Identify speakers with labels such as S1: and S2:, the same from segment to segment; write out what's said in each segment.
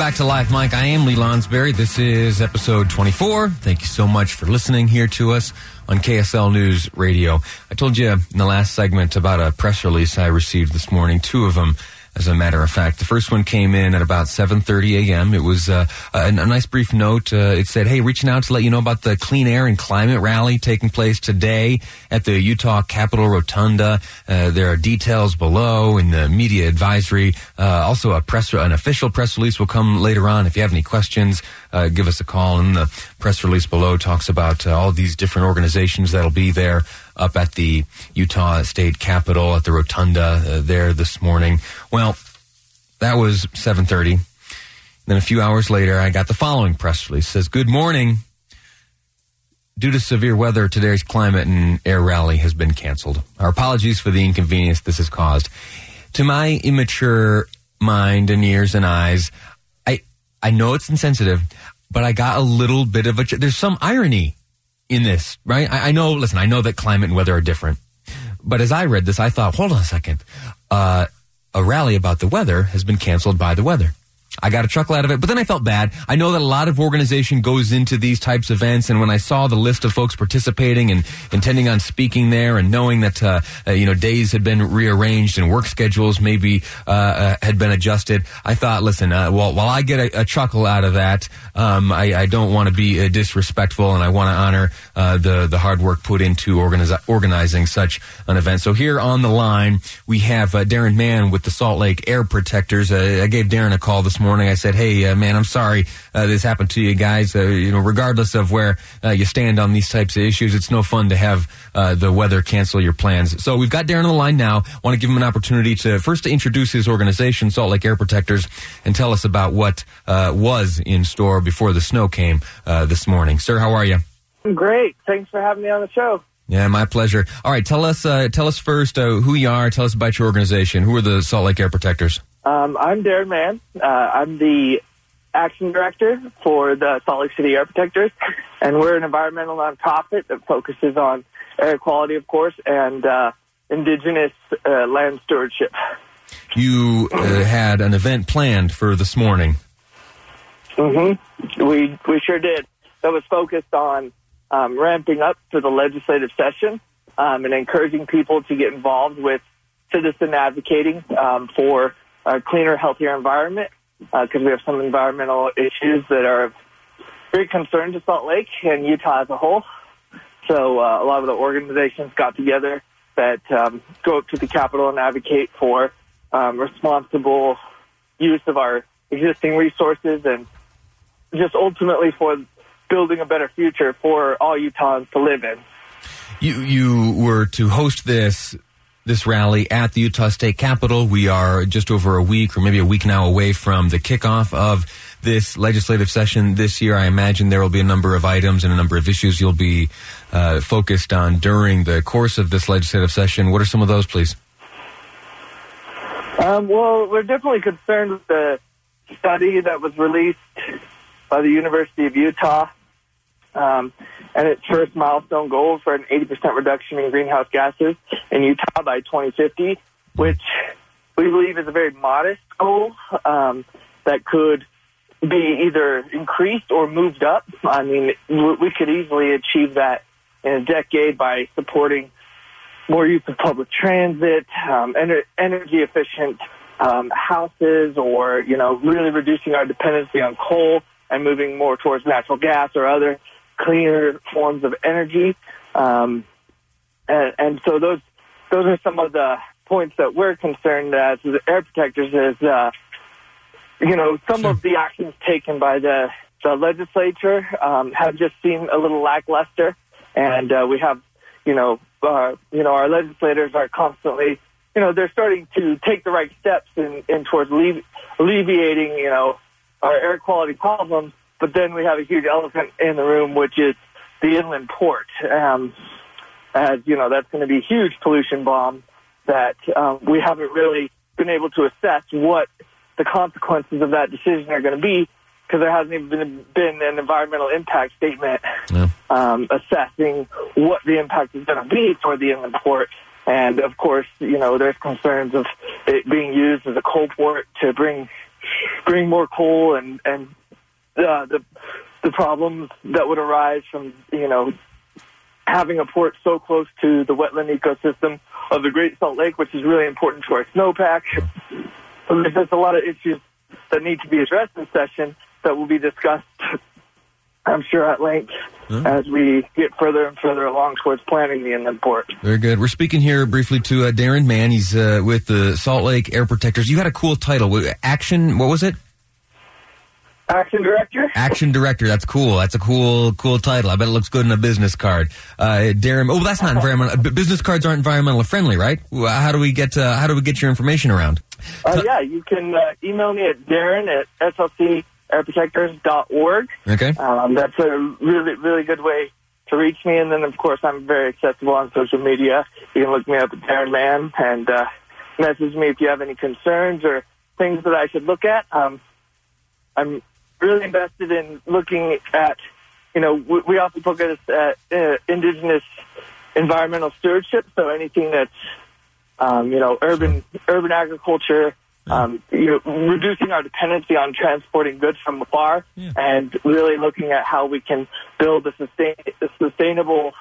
S1: Back to life, Mike. I am Lee Lonsberry. This is episode 24. Thank you so much for listening here to us on KSL News Radio. I told you in the last segment about a press release I received this morning, two of them as a matter of fact. The first one came in at about 7:30 a.m. It was uh, a, a, nice brief note. Uh, it said, "Hey, reaching out to let you know about the clean air and climate rally taking place today at the Utah Capitol Rotunda. Uh, there are details below in the media advisory. Uh, also, a press, an official press release will come later on. If you have any questions, uh, give us a call. And the press release below talks about uh, all these different organizations that'll be there." Up at the Utah State Capitol at the Rotunda uh, there this morning. Well, that was 7:30. Then a few hours later, I got the following press release. It says, "Good morning. Due to severe weather, today's climate and air rally has been canceled. Our apologies for the inconvenience this has caused. To my immature mind and ears and eyes, I I know it's insensitive, but I got a little bit of a. There's some irony in this, right? I, I, know, listen, I know that climate and weather are different. But as I read this, I thought, hold on a second. Uh, a rally about the weather has been canceled by the weather. I got a chuckle out of it, but then I felt bad. I know that a lot of organization goes into these types of events, and when I saw the list of folks participating and intending on speaking there, and knowing that uh, uh, you know days had been rearranged and work schedules maybe uh, uh had been adjusted, I thought, listen, uh, while while I get a, a chuckle out of that, um, I, I, don't want to be uh, disrespectful, and I want to honor the the hard work put into organiz- organizing such an event. So here on the line we have Darren Mann with the Salt Lake Air Protectors. I gave Darren a call this morning. I said, "Hey, uh, man, I'm sorry uh, this happened to you guys. Uh, you know, regardless of where uh, you stand on these types of issues, it's no fun to have uh, the weather cancel your plans." So we've got Darren on the line now. Want to give him an opportunity to first to introduce his organization, Salt Lake Air Protectors, and tell us about what uh, was in store before the snow came this morning. Sir, how are you?
S2: Great. Thanks for having me on the show.
S1: Yeah, my pleasure. All right, tell us uh, tell us first uh, who you are. Tell us about your organization. Who are the Salt Lake Air Protectors?
S2: Um, I'm Darren Mann. Uh, I'm the action director for the Salt Lake City Air Protectors, and we're an environmental nonprofit that focuses on air quality, of course, and uh, indigenous uh, land stewardship.
S1: You uh, had an event planned for this morning.
S2: Mm-hmm. We we sure did. That was focused on um, ramping up for the legislative session um, and encouraging people to get involved with citizen advocating um, for a cleaner, healthier environment because uh, we have some environmental issues that are of great concern to Salt Lake and Utah as a whole. So uh, a lot of the organizations got together that um, go up to the Capitol and advocate for um, responsible use of our existing resources and just ultimately for building a better future for all Utahns to live in.
S1: You you were to host this this rally at the Utah State Capitol. We are just over a week or maybe a week now away from the kickoff of this legislative session this year. I imagine there will be a number of items and a number of issues you'll be uh, focused on during the course of this legislative session. What are some of those, please?
S2: Um, well, we're definitely concerned with the study that was released by the University of Utah um, and its first milestone goal for an 80% reduction in greenhouse gases in Utah by 2050, which we believe is a very modest goal um, that could be either increased or moved up. I mean, we could easily achieve that in a decade by supporting more use of public transit, um, ener- energy efficient um, houses, or you know, really reducing our dependency on coal and moving more towards natural gas or other cleaner forms of energy. Um, and, and, so those those are some of the points that we're concerned as air protectors is, uh, you know, some of the actions taken by the, the legislature um, have just seemed a little lackluster. And uh, we have, you know, uh, you know, our legislators are constantly, you know, they're starting to take the right steps in, in towards alleviating, you know, our air quality problems. But then we have a huge elephant in the room, which is the inland port. Um, as you know, that's going to be a huge pollution bomb that um, we haven't really been able to assess what the consequences of that decision are going to be because there hasn't even been, been an environmental impact statement
S1: Yeah.
S2: um, assessing what the impact is going to be for the inland port. And of course, you know, there's concerns of it being used as a coal port to bring bring more coal and and uh, the the problems that would arise from you know having a port so close to the wetland ecosystem of the Great Salt Lake, which is really important to our snowpack. So there's a lot of issues that need to be addressed in session that will be discussed, I'm sure, at length as we get further and further along towards planning the inland port.
S1: Very good. We're speaking here briefly to uh, Darren Mann. He's uh, with the Salt Lake Air Protectors. You had a cool title. Action, what was it?
S2: Action Director?
S1: Action Director. That's cool. That's a cool, cool title. I bet it looks good in a business card. Uh, Darren, oh, that's not environmental. Business cards aren't environmental friendly, right? How do we get, uh, how do we get your information around?
S2: Uh, yeah, you can uh, email me at darren at slcairprotectors.org.
S1: Okay.
S2: Um, that's a really, really good way to reach me. And then, of course, I'm very accessible on social media. You can look me up at Darren Mann and uh, message me if you have any concerns or things that I should look at. Um, I'm really invested in looking at, you know, we, we also focus at uh, indigenous environmental stewardship. So anything that's, um, you know, urban urban agriculture, um, you know, reducing our dependency on transporting goods from afar, and really looking at how we can build a, sustain, a sustainable,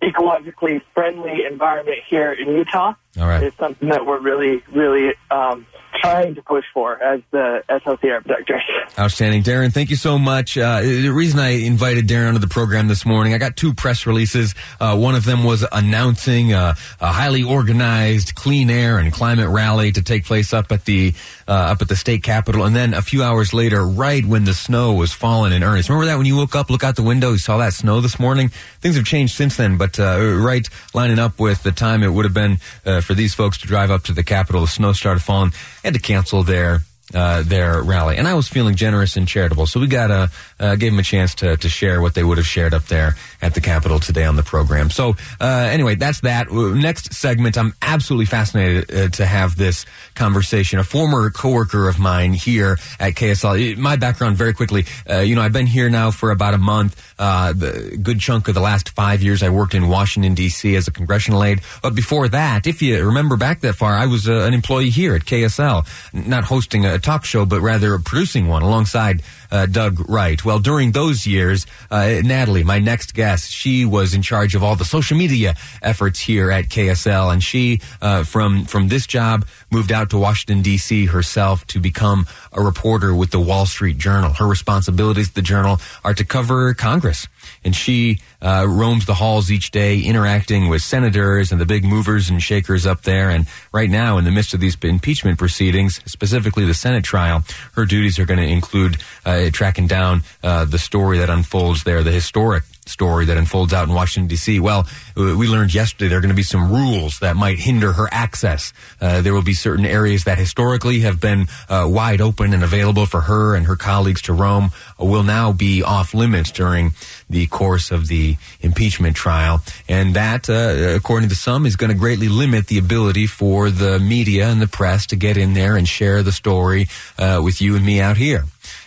S2: ecologically friendly environment here in Utah.
S1: All right.
S2: Is something that we're really, really um, trying to push for as the SLC Air Protectors.
S1: Outstanding. Darren, thank you so much. Uh, the reason I invited Darren onto the program this morning, I got two press releases. Uh, one of them was announcing uh, a highly organized clean air and climate rally to take place up at the uh, up at the state capitol. And then a few hours later, right when the snow was falling in earnest. Remember that when you woke up, look out the window, you saw that snow this morning? Things have changed since then, but uh, right lining up with the time it would have been for these folks to drive up to the capitol, the snow started falling, had to cancel their uh, their rally. And I was feeling generous and charitable. So we got a, uh, gave them a chance to, to share what they would have shared up there at the Capitol today on the program. So, uh, anyway, that's that. Uh, Next segment, I'm absolutely fascinated uh, to have this conversation. A former coworker of mine here at KSL, my background very quickly, you know, I've been here now for about a month. The good chunk of the last five years, I worked in Washington, D.C. as a congressional aide. But before that, if you remember back that far, I was an employee here at KSL, not hosting a talk show, but rather producing one alongside uh, Doug Wright. Well, during those years, uh, Natalie, my next guest, she was in charge of all the social media efforts here at KSL, and she, uh, from from this job, moved out to Washington D.C. herself to become a reporter with the Wall Street Journal. Her responsibilities at the Journal are to cover Congress, and she uh, roams the halls each day, interacting with senators and the big movers and shakers up there. And right now, in the midst of these impeachment proceedings, specifically the Senate trial, her duties are going to include uh, tracking down uh, the story that unfolds there, the historic story that unfolds out in Washington D.C. Well, uh, we learned yesterday there are going to be some rules that might hinder her access. Uh, there will be certain areas that historically have been uh, wide open and available for her and her colleagues to roam uh, will now be off limits during the course of the impeachment trial, and that, uh, according to some, is going to greatly limit the ability for the media and the press to get in there and share the story uh, with you and me out here.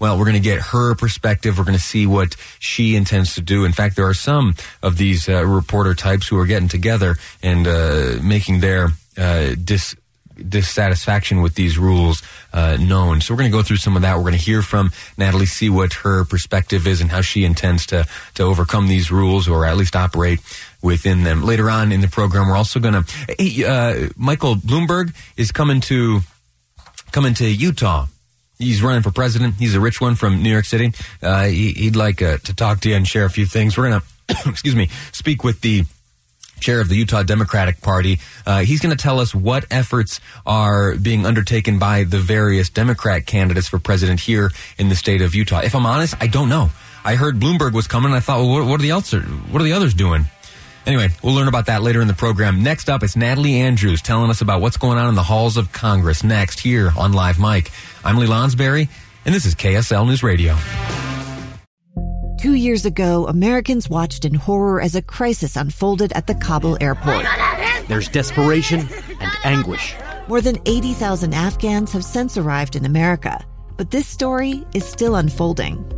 S1: Well, we're going to get her perspective. We're going to see what she intends to do. In fact, there are some of these uh, reporter types who are getting together and uh, making their uh, dis dissatisfaction with these rules uh, known. So we're going to go through some of that. We're going to hear from Natalie, see what her perspective is and how she intends to to overcome these rules or at least operate within them. Later on in the program, we're also going to. Hey, uh, Michael Bloomberg is coming to coming to Utah. He's running for president. He's a rich one from New York City. Uh, he, he'd like uh, to talk to you and share a few things. We're to, excuse me, speak with the chair of the Utah Democratic Party. Uh, he's going to tell us what efforts are being undertaken by the various Democrat candidates for president here in the state of Utah. If I'm honest, I don't know. I heard Bloomberg was coming, and I thought, well, what are the else? What are the others doing? Anyway, we'll learn about that later in the program. Next up, it's Natalie Andrews telling us about what's going on in the halls of Congress next here on Live Mic. I'm Lee Lonsberry, and this is KSL News Radio.
S3: Two years ago, Americans watched in horror as a crisis unfolded at the Kabul airport.
S4: There's desperation and anguish.
S3: More than 80,000 Afghans have since arrived in America, but this story is still unfolding.